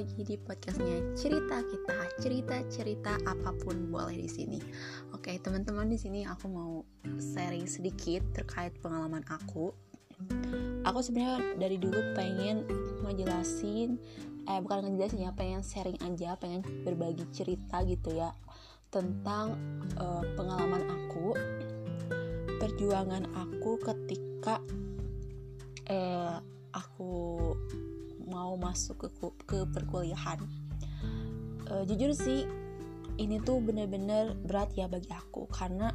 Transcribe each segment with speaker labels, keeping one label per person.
Speaker 1: lagi di podcastnya cerita kita cerita cerita apa pun boleh di sini. Oke teman-teman di sini aku mau sharing sedikit terkait pengalaman aku. Aku sebenarnya dari dulu pengen ngejelasin, eh bukan ngejelasin ya, pengen sharing aja, pengen berbagi cerita gitu ya tentang uh, pengalaman aku, perjuangan aku ketika uh, aku mau masuk ke ke perkuliahan. Uh, jujur sih ini tuh bener-bener berat ya bagi aku. Karena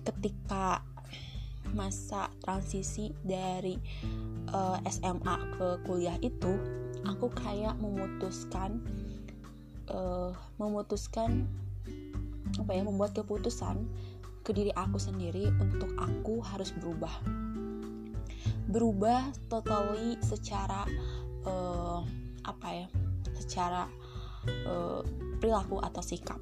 Speaker 1: ketika masa transisi dari uh, eh, SMA ke kuliah itu aku kayak memutuskan uh, memutuskan apa ya membuat keputusan ke diri aku sendiri untuk aku harus berubah. Berubah totally secara uh, apa ya secara uh, perilaku atau sikap.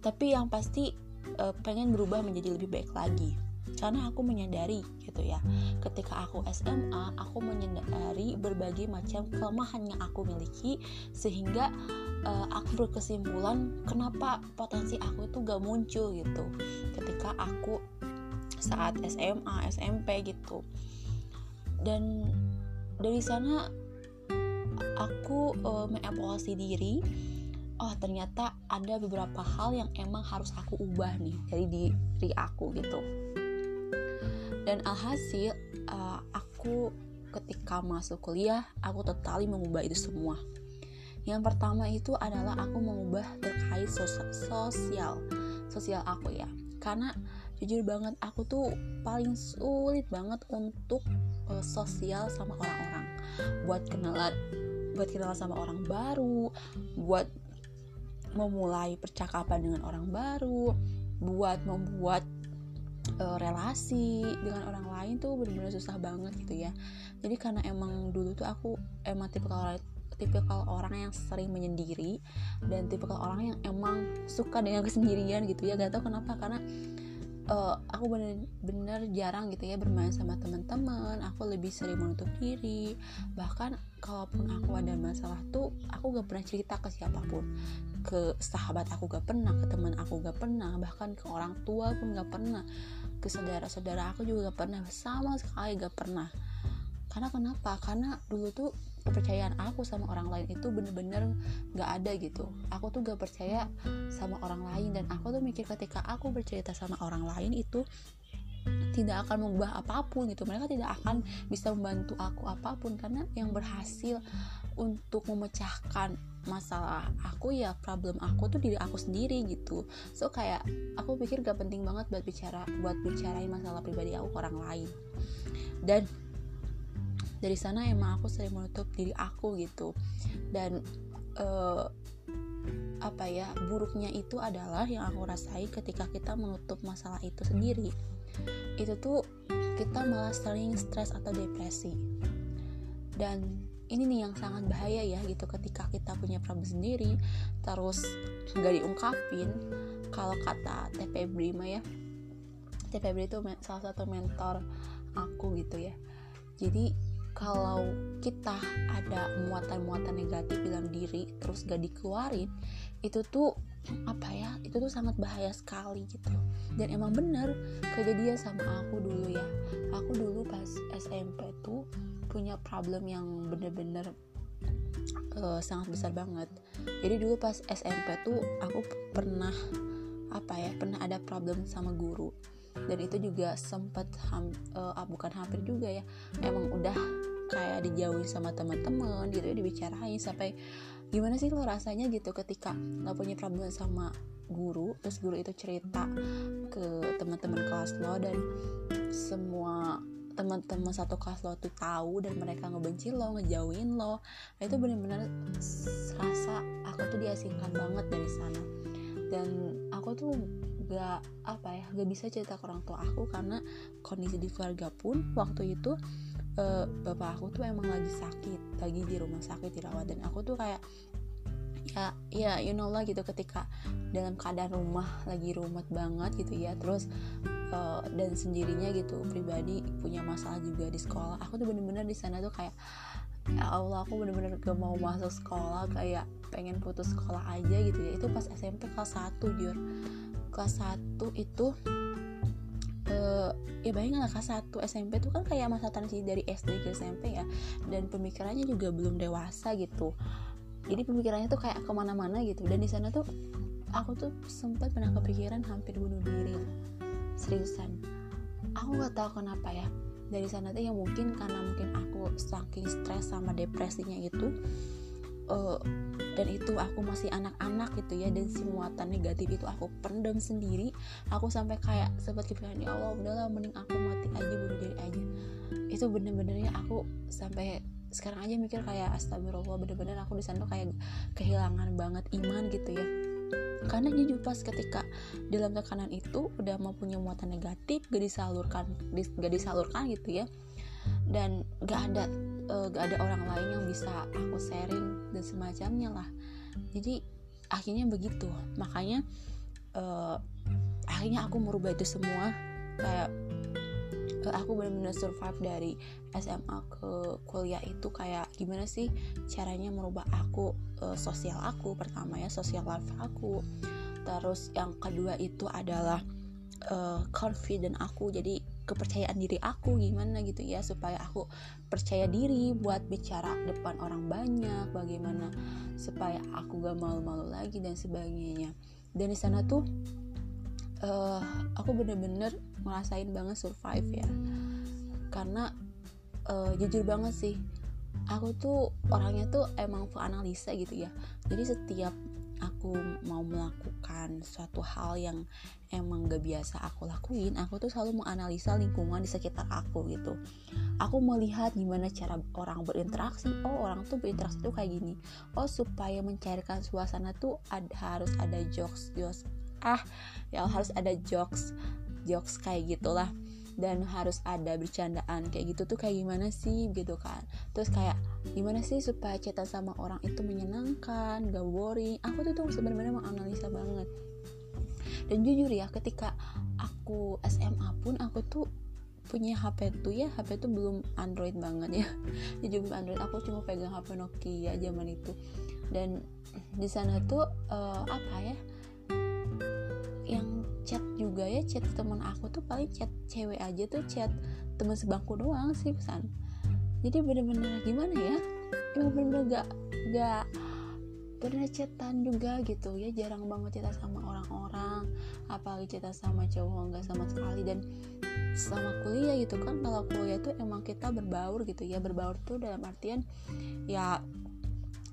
Speaker 1: Tapi yang pasti uh, pengen berubah menjadi lebih baik lagi. Karena aku menyadari gitu ya ketika aku SMA aku menyadari berbagai macam kelemahan yang aku miliki sehingga uh, aku berkesimpulan kenapa potensi aku itu gak muncul gitu. Ketika aku saat SMA SMP gitu. Dan dari sana aku uh, mengevaluasi diri. Oh ternyata ada beberapa hal yang emang harus aku ubah nih dari diri aku gitu. Dan alhasil uh, aku ketika masuk kuliah aku totali mengubah itu semua. Yang pertama itu adalah aku mengubah terkait sosial sosial aku ya. Karena jujur banget aku tuh paling sulit banget untuk uh, sosial sama orang-orang. Buat kenalan buat kenal sama orang baru buat memulai percakapan dengan orang baru buat membuat uh, relasi dengan orang lain tuh benar-benar susah banget gitu ya. Jadi karena emang dulu tuh aku emang tipikal orang tipikal orang yang sering menyendiri dan tipikal orang yang emang suka dengan kesendirian gitu ya. Gak tau kenapa karena uh, aku bener-bener jarang gitu ya bermain sama teman-teman. Aku lebih sering menutup diri. Bahkan kalaupun aku ada masalah tuh aku gak pernah cerita ke siapa pun. Ke sahabat aku gak pernah ke teman aku gak pernah bahkan ke orang tua pun gak pernah. Ke saudara-saudara aku juga gak pernah sama sekali gak pernah. Karena kenapa? Karena dulu tuh kepercayaan aku sama orang lain itu bener-bener gak ada gitu. Aku tuh gak percaya sama orang lain dan aku tuh mikir ketika aku bercerita sama orang lain itu tidak akan mengubah apa pun gitu. Mereka tidak akan bisa membantu aku apa pun karena yang berhasil untuk memecahkan masalah aku ya problem aku tuh diri aku sendiri gitu. So kayak aku pikir gak penting banget buat bicara buat bicarain masalah pribadi aku ke orang lain. Dan dari sana emang aku sering menutup diri aku gitu. Dan uh, apa ya buruknya itu adalah yang aku rasain ketika kita menutup masalah itu sendiri. Itu tuh kita malah sering stres atau depresi. Dan ini nih yang sangat bahaya ya gitu ketika kita punya problem sendiri terus nggak diungkapin. Kalau kata TP Brima ya TP Brima itu salah satu mentor aku gitu ya. Jadi kalau kita ada muatan-muatan negatif dalam diri terus gak dikeluarin itu tuh apa ya itu tuh sangat bahaya sekali gitu. Dan emang bener kejadian sama aku dulu ya. Aku dulu pas SMP tuh punya problem yang bener-bener uh, sangat besar banget. Jadi dulu pas SMP tuh aku pernah apa ya pernah ada problem sama guru dan itu juga sempet ham, uh, bukan hampir juga ya. Emang udah kayak dijauhin sama teman-teman gitu ya dibicarain sampai gimana sih lo rasanya gitu ketika lo punya problem sama guru terus guru itu cerita ke teman-teman kelas lo dan semua teman-teman satu kelas lo tuh tahu dan mereka ngebenci lo ngejauhin lo. Nah, itu bener-bener rasa aku tuh diasingkan banget dari sana. Dan aku tuh gak apa ya gak bisa cerita ke orang tua aku karena kondisi di keluarga pun waktu itu uh, bapak aku tuh emang lagi sakit lagi di rumah sakit dirawat. Dan aku tuh kayak ya ya you know lah gitu ketika dalam keadaan rumah lagi rumet banget gitu ya terus uh, dan sendirinya gitu pribadi punya masalah juga di sekolah. Aku tuh bener-bener di sana tuh kayak ya Allah aku bener-bener gak mau masuk sekolah kayak pengen putus sekolah aja gitu ya. Itu pas SMP kelas 1 jur. Kelas 1 itu uh, ya bayangin lah kelas 1 SMP tuh kan kayak masa transisi dari SD ke SMP ya. Dan pemikirannya juga belum dewasa gitu. Jadi pemikirannya tuh kayak ke mana-mana gitu. Dan di sana tuh aku tuh sempat pernah kepikiran hampir bunuh diri. Seriusan. Aku nggak tahu kenapa ya dari sana tuh yang mungkin karena mungkin aku saking stres sama depresinya itu uh, dan itu aku masih anak-anak gitu ya dan si muatan negatif itu aku pendam sendiri. Aku sampai kayak seperti kepikiran ya Allah udahlah mending aku mati aja bunuh diri aja. Itu bener-benernya aku sampai sekarang aja mikir kayak astagfirullah bener-bener aku di sana kayak kehilangan banget iman gitu ya karena jujur pas ketika dalam tekanan itu udah mau punya muatan negatif gak disalurkan gak disalurkan gitu ya. Dan gak ada uh, gak ada orang lain yang bisa aku sharing dan semacamnya lah. Jadi akhirnya begitu. Makanya uh, akhirnya aku merubah itu semua. Kayak aku benar-benar survive dari SMA ke kuliah itu kayak gimana sih caranya merubah aku uh, sosial aku pertama ya sosial life aku. Terus yang kedua itu adalah uh, confident aku jadi kepercayaan diri aku gimana gitu ya supaya aku percaya diri buat bicara depan orang banyak bagaimana supaya aku gak malu-malu lagi dan sebagainya. Dan di sana tuh uh, aku bener-bener ngerasain banget survive ya. Karena uh, jujur banget sih aku tuh orangnya tuh emang analisa gitu ya. Jadi setiap aku mau melakukan suatu hal yang emang gak biasa aku lakuin aku tuh selalu menganalisa lingkungan di sekitar aku gitu. Aku melihat gimana cara orang berinteraksi. Oh orang tuh berinteraksi tuh kayak gini. Oh supaya mencairkan suasana tuh ada, harus ada jokes jokes ah ya harus ada jokes jokes kayak gitulah. Dan harus ada bercandaan kayak gitu tuh kayak gimana sih gitu kan. Terus kayak gimana sih supaya cetak sama orang itu menyenangkan gak boring. Aku tuh tuh sebenarnya menganalisa banget. Dan jujur ya ketika aku SMA pun aku tuh punya HP tuh ya HP tuh belum Android banget ya. Jadi belum Android aku cuma pegang HP Nokia zaman itu. Dan di sana tuh uh, apa ya yang chat juga ya chat teman aku tuh paling chat cewek aja tuh chat teman sebangku doang sih pesan. Jadi bener-bener gimana ya emang bener-bener gak gak pernah chatan juga gitu ya jarang banget cerita sama orang-orang apalagi cerita sama cowok nggak sama sekali. Dan selama kuliah gitu kan kalau kuliah tuh emang kita berbaur gitu ya berbaur tuh dalam artian ya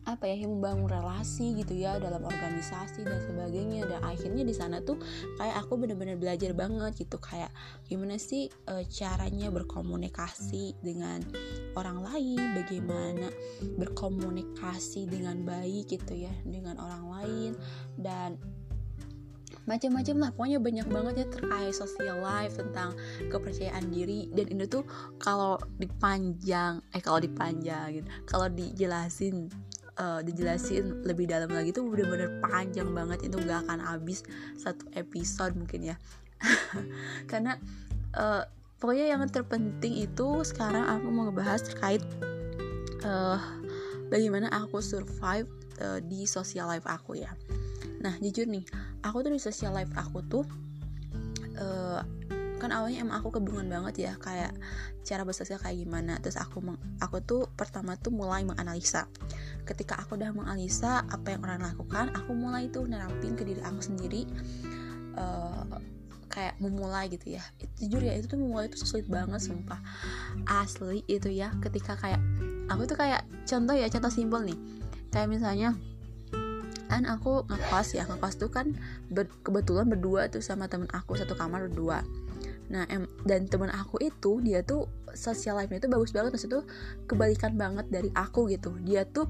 Speaker 1: apa ya membangun relasi gitu ya dalam organisasi dan sebagainya. Dan akhirnya di sana tuh kayak aku bener-bener belajar banget gitu. Kayak gimana sih e, caranya berkomunikasi dengan orang lain bagaimana berkomunikasi dengan baik gitu ya dengan orang lain dan macam-macam lah. Pokoknya banyak banget ya terkait social life tentang kepercayaan diri. Dan ini tuh kalau dipanjang eh kalau dipanjang kalau dijelasin uh, dijelasin lebih dalam lagi tuh bener-bener panjang banget. Itu gak akan habis satu episode mungkin ya. Karena uh, pokoknya yang terpenting itu sekarang aku mau ngebahas terkait uh, bagaimana aku survive di social life aku ya. Nah jujur nih aku tuh di social life aku tuh uh, kan awalnya emang aku kebingungan banget ya kayak cara bersosial kayak gimana. Terus aku aku tuh pertama tuh mulai menganalisa ketika aku udah menganalisa apa yang orang lakukan aku mulai tuh nerapin ke diri aku sendiri uh, kayak memulai gitu ya. Jujur ya itu tuh memulai itu sulit banget sumpah. Asli itu ya ketika kayak aku tuh kayak contoh ya contoh simpel nih. Kayak misalnya kan aku ngekos ya ngekos tuh kan ber, kebetulan berdua tuh sama temen aku satu kamar berdua nah em dan teman aku itu dia tuh social life-nya itu bagus banget. Maksudnya tuh kebalikan banget dari aku gitu. Dia tuh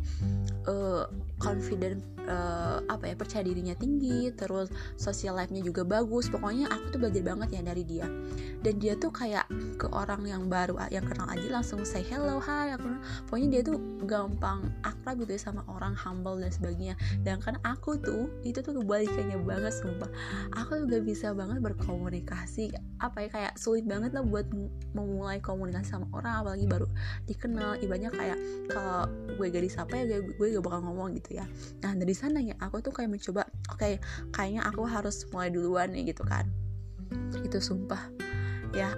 Speaker 1: uh, confident uh, apa ya percaya dirinya tinggi terus social life-nya juga bagus. Pokoknya aku tuh belajar banget ya dari dia. Dan dia tuh kayak ke orang yang baru yang kenal aja langsung say hello hi aku pokoknya dia tuh gampang akrab gitu ya sama orang humble dan sebagainya. Dan kan aku tuh itu tuh kebalikannya banget sumpah. Aku juga bisa banget berkomunikasi apa ya kayak sulit banget lah buat memulai komunikasi sama orang apalagi baru dikenal. Ibaratnya kayak kalau gue gak disapa ya gue, gak bakal ngomong gitu ya. Nah dari sana ya aku tuh kayak mencoba oke okay, kayaknya aku harus mulai duluan nih gitu kan. Itu sumpah. Ya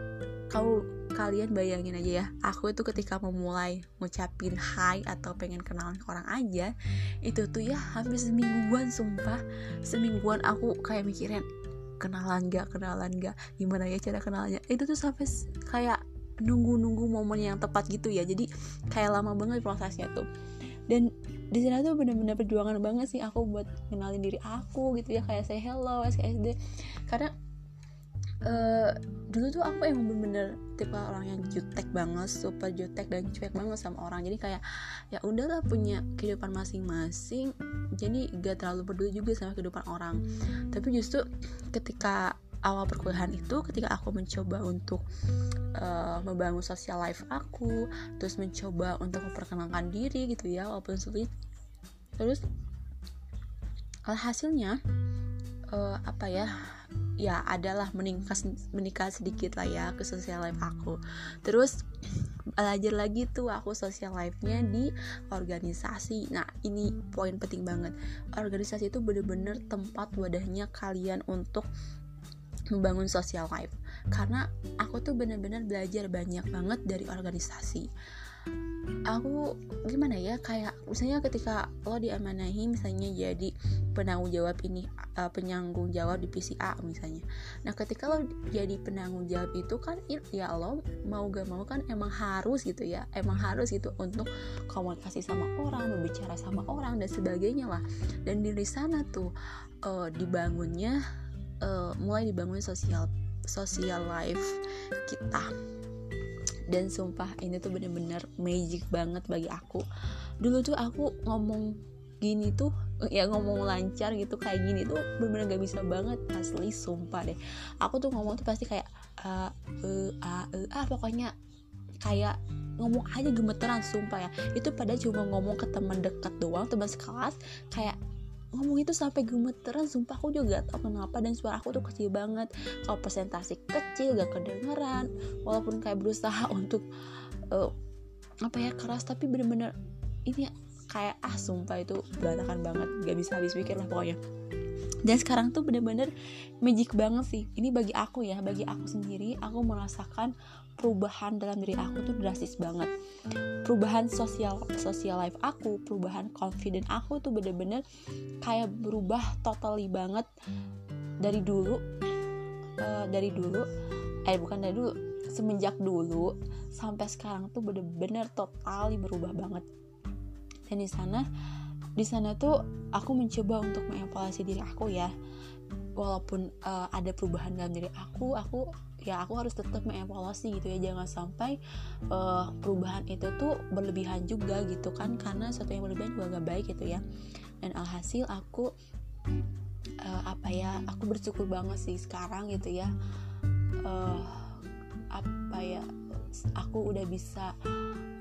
Speaker 1: kau kalian bayangin aja ya aku itu ketika memulai ngucapin hai atau pengen kenalan ke orang aja itu tuh ya hampir semingguan sumpah. Semingguan aku kayak mikirin kenalan gak kenalan gak gimana ya cara kenalannya itu tuh sampai kayak nunggu-nunggu momen yang tepat gitu ya. Jadi kayak lama banget prosesnya tuh dan di sana tuh bener-bener perjuangan banget sih aku buat kenalin diri aku gitu ya kayak saya hello SKSD karena uh, dulu tuh aku emang bener-bener tipe orang yang jutek banget super jutek dan cuek banget sama orang. Jadi kayak ya udahlah punya kehidupan masing-masing. Jadi gak terlalu peduli juga sama kehidupan orang. Tapi justru ketika awal perkuliahan itu ketika aku mencoba untuk uh, membangun social life aku terus mencoba untuk memperkenalkan diri gitu ya walaupun sulit. Terus alhasilnya uh, apa ya ya adalah meningkat meningkat sedikit lah ya ke social life aku. Terus belajar lagi tuh aku social life-nya di organisasi. Nah ini poin penting banget. Organisasi itu bener-bener tempat wadahnya kalian untuk membangun social life. Karena aku tuh bener-bener belajar banyak banget dari organisasi. Aku gimana ya kayak misalnya ketika lo diamanahi misalnya jadi penanggung jawab ini uh, penyanggung jawab di PCA misalnya. Nah ketika lo jadi penanggung jawab itu kan ya lo mau gak mau kan emang harus gitu ya emang harus gitu untuk komunikasi sama orang berbicara sama orang dan sebagainya lah. Dan dari sana tuh uh, dibangunnya uh, mulai dibangun sosial sosial life kita. Dan sumpah ini tuh bener-bener magic banget bagi aku. Dulu tuh aku ngomong gini tuh ya ngomong lancar gitu kayak gini tuh bener-bener gak bisa banget asli sumpah deh. Aku tuh ngomong tuh pasti kayak a e a e. Ah pokoknya kayak ngomong aja gemeteran sumpah ya. Itu pada cuma ngomong ke teman dekat doang teman sekelas kayak ngomong itu sampai gemeteran sumpah aku juga tau kenapa dan suara aku tuh kecil banget. Kalau presentasi kecil gak kedengeran. Walaupun kayak berusaha untuk uh, apa ya keras tapi bener-bener ini kayak ah sumpah itu berantakan banget. Gak bisa habis pikir lah pokoknya dan sekarang tuh bener-bener magic banget sih. Ini bagi aku ya bagi aku sendiri aku merasakan perubahan dalam diri aku tuh drastis banget. Perubahan sosial sosial life aku perubahan confident aku tuh bener-bener kayak berubah totally banget. Dari dulu uh, dari dulu eh bukan dari dulu semenjak dulu sampai sekarang tuh bener-bener totally berubah banget. Dan di sana di sana tuh aku mencoba untuk mengevaluasi diri aku ya. Walaupun uh, ada perubahan dalam diri aku aku ya aku harus tetap mengevaluasi gitu ya. Jangan sampai uh, perubahan itu tuh berlebihan juga gitu kan. Karena satu yang berlebihan juga gak baik gitu ya. Dan alhasil aku uh, apa ya aku bersyukur banget sih sekarang gitu ya. Uh, apa ya aku udah bisa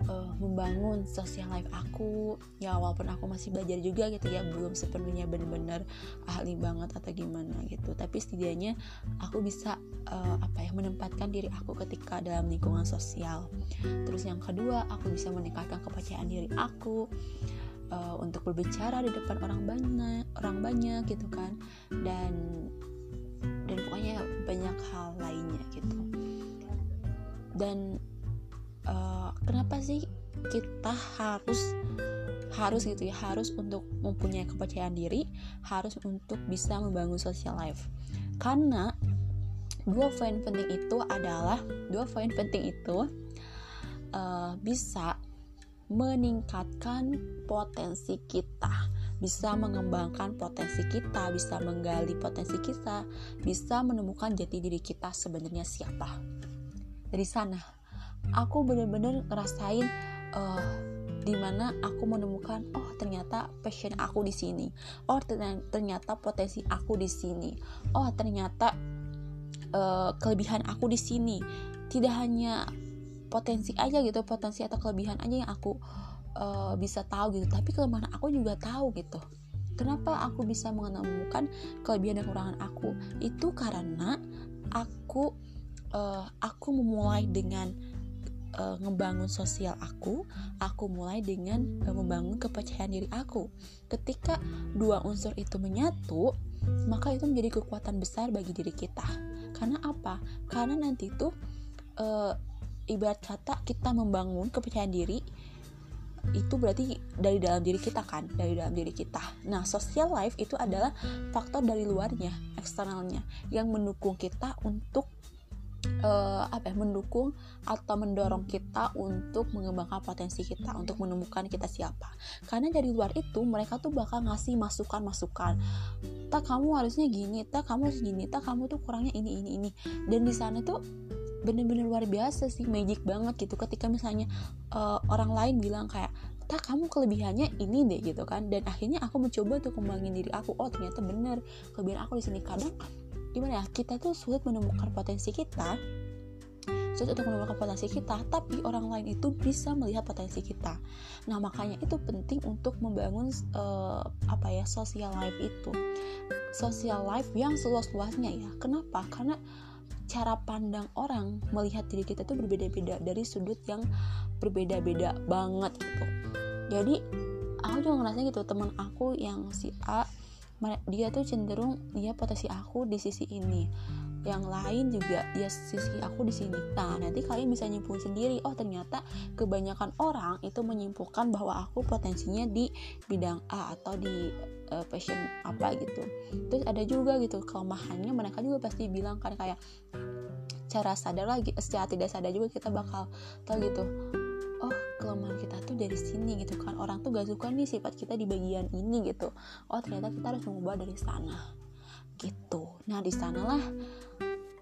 Speaker 1: uh, membangun social life aku. Ya walaupun aku masih belajar juga gitu ya belum sepenuhnya bener-bener ahli banget atau gimana gitu. Tapi setidaknya aku bisa uh, apa ya menempatkan diri aku ketika dalam lingkungan sosial. Terus yang kedua aku bisa meningkatkan kepercayaan diri aku uh, untuk berbicara di depan orang banyak orang banyak gitu kan. Dan dan pokoknya banyak hal lainnya gitu dan uh, kenapa sih kita harus harus gitu ya harus untuk mempunyai kepercayaan diri harus untuk bisa membangun social life karena dua poin penting itu adalah dua poin penting itu uh, bisa meningkatkan potensi kita bisa mengembangkan potensi kita, bisa menggali potensi kita, bisa menemukan jati diri kita sebenarnya siapa. Dari sana. Aku bener-bener ngerasain uh, di mana aku menemukan oh ternyata passion aku di sini. Oh ternyata potensi aku di sini. Oh ternyata uh, kelebihan aku di sini. Tidak hanya potensi aja gitu potensi atau kelebihan aja yang aku uh, bisa tahu gitu tapi kelemahan aku juga tahu gitu. Kenapa aku bisa menemukan kelebihan dan kekurangan aku? Itu karena aku uh, aku memulai dengan uh, ngebangun sosial aku, aku mulai dengan uh, membangun kepercayaan diri aku. Ketika dua unsur itu menyatu, maka itu menjadi kekuatan besar bagi diri kita. Karena apa? Karena nanti itu uh, ibarat kata kita membangun kepercayaan diri itu berarti dari dalam diri kita kan dari dalam diri kita nah social life itu adalah faktor dari luarnya eksternalnya yang mendukung kita untuk uh, apa ya mendukung atau mendorong kita untuk mengembangkan potensi kita untuk menemukan kita siapa. Karena dari luar itu mereka tuh bakal ngasih masukan masukan tak kamu harusnya gini tak kamu harus gini tak kamu tuh kurangnya ini ini ini. Dan di sana tuh bener-bener luar biasa sih magic banget gitu. Ketika misalnya uh, orang lain bilang kayak tak kamu kelebihannya ini deh gitu kan. Dan akhirnya aku mencoba untuk kembangin diri aku. Oh ternyata bener kelebihan aku di sini. Kadang gimana ya? Kita tuh sulit menemukan potensi kita. Sulit untuk menemukan potensi kita tapi orang lain itu bisa melihat potensi kita. Nah makanya itu penting untuk membangun uh, apa ya social life itu. Social life yang seluas-luasnya ya. Kenapa? Karena cara pandang orang melihat diri kita itu berbeda-beda dari sudut yang berbeda-beda banget gitu. Jadi aku juga ngerasa gitu teman aku yang si A dia tuh cenderung dia potensi aku di sisi ini yang lain juga dia sisi aku di sini. Nah, nanti kalian bisa nyimpulin sendiri. Oh, ternyata kebanyakan orang itu menyimpulkan bahwa aku potensinya di bidang A atau di uh, passion apa gitu. Terus ada juga gitu kelemahannya mereka juga pasti bilang kan kayak cara sadar lagi, secara tidak sadar juga kita bakal tahu gitu oh kelemahan kita tuh dari sini gitu kan. Orang tuh gak suka nih sifat kita di bagian ini gitu. Oh ternyata kita harus mengubah dari sana. Gitu. Nah di sanalah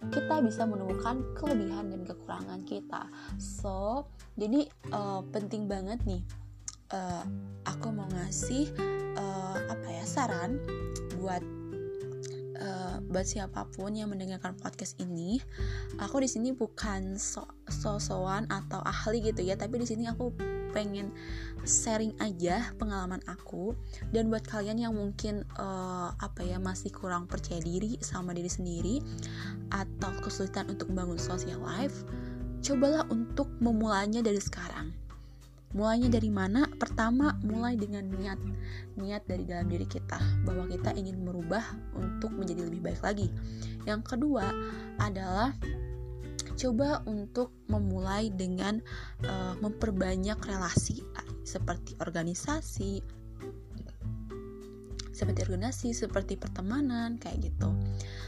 Speaker 1: kita bisa menemukan kelebihan dan kekurangan kita. So jadi uh, penting banget nih uh, aku mau ngasih uh, apa ya saran buat uh, buat siapa pun yang mendengarkan podcast ini aku di sini bukan so atau ahli gitu ya tapi di sini aku pengen sharing aja pengalaman aku. Dan buat kalian yang mungkin uh, apa ya masih kurang percaya diri sama diri sendiri atau kesulitan untuk membangun social life cobalah untuk memulainya dari sekarang Mulainya dari mana? Pertama, mulai dengan niat. Niat dari dalam diri kita bahwa kita ingin merubah untuk menjadi lebih baik lagi. Yang kedua adalah coba untuk memulai dengan uh, memperbanyak relasi seperti organisasi, seperti organisasi, seperti pertemanan, kayak gitu.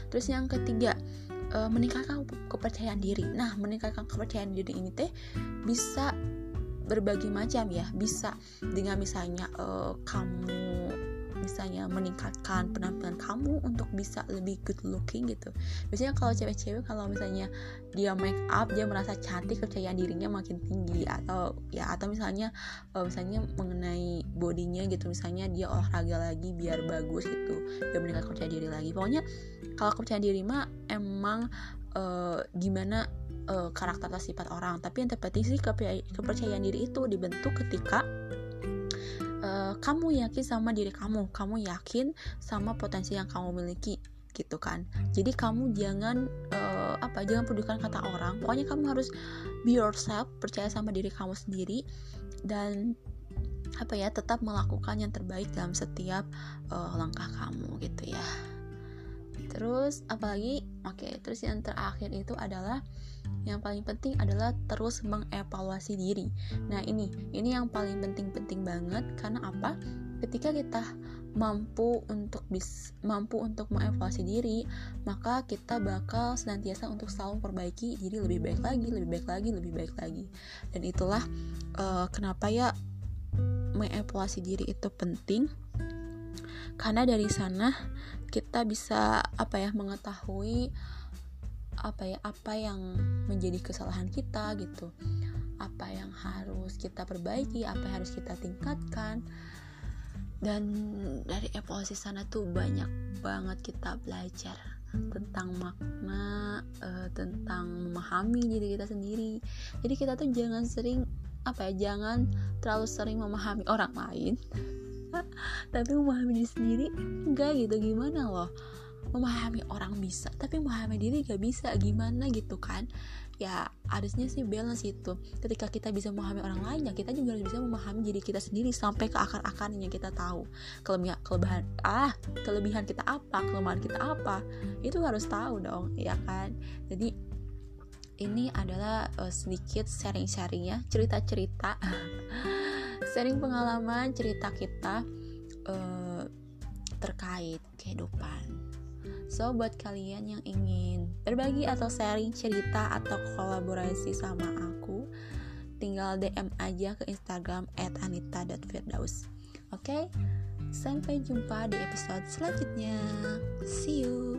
Speaker 1: Terus yang ketiga, uh, meningkatkan kepercayaan diri. Nah, meningkatkan kepercayaan diri ini teh bisa berbagai macam ya. Bisa dengan misalnya uh, kamu misalnya meningkatkan penampilan kamu untuk bisa lebih good looking gitu. Biasanya kalau cewek-cewek kalau misalnya dia make up dia merasa cantik kepercayaan dirinya makin tinggi atau ya atau misalnya uh, misalnya mengenai bodinya gitu. Misalnya dia olahraga lagi biar bagus gitu dia meningkatkan kepercayaan diri lagi. Pokoknya kalau kepercayaan diri mah emang uh, gimana uh, karakter atau sifat orang. Tapi yang terpenting sih kepercayaan diri itu dibentuk ketika uh, kamu yakin sama diri kamu. Kamu yakin sama potensi yang kamu miliki gitu kan. Jadi kamu jangan uh, apa jangan pedulikan kata orang. Pokoknya kamu harus be yourself percaya sama diri kamu sendiri dan apa ya tetap melakukan yang terbaik dalam setiap uh, langkah kamu gitu ya. Terus apalagi oke okay, terus yang terakhir itu adalah yang paling penting adalah terus mengevaluasi diri. Nah, ini ini yang paling penting-penting banget karena apa? Ketika kita mampu untuk bis mampu untuk mengevaluasi diri, maka kita bakal senantiasa untuk selalu memperbaiki diri lebih baik lagi, lebih baik lagi, lebih baik lagi. Dan itulah uh, kenapa ya mengevaluasi diri itu penting karena dari sana kita bisa apa ya mengetahui apa ya apa yang menjadi kesalahan kita gitu. Apa yang harus kita perbaiki apa yang harus kita tingkatkan. Dan dari evolusi sana tuh banyak banget kita belajar tentang makna uh, tentang memahami diri kita sendiri. Jadi kita tuh jangan sering apa ya jangan terlalu sering memahami orang lain. Tapi memahami diri sendiri enggak gitu gimana loh memahami orang bisa tapi memahami diri gak bisa gimana gitu kan? Ya harusnya sih balance itu. Ketika kita bisa memahami orang lain ya kita juga harus bisa memahami diri kita sendiri sampai ke akar-akarnya kita tahu. Kelebihan kelebihan ah kelebihan kita apa kelemahan kita apa itu harus tahu dong ya kan? Jadi ini adalah uh, sedikit sharing-sharing ya cerita-cerita sharing pengalaman cerita kita uh, terkait kehidupan So buat kalian yang ingin berbagi atau sharing cerita atau kolaborasi sama aku, tinggal DM aja ke Instagram @anita.firdaus. Oke? Okay? Sampai jumpa di episode selanjutnya. See you.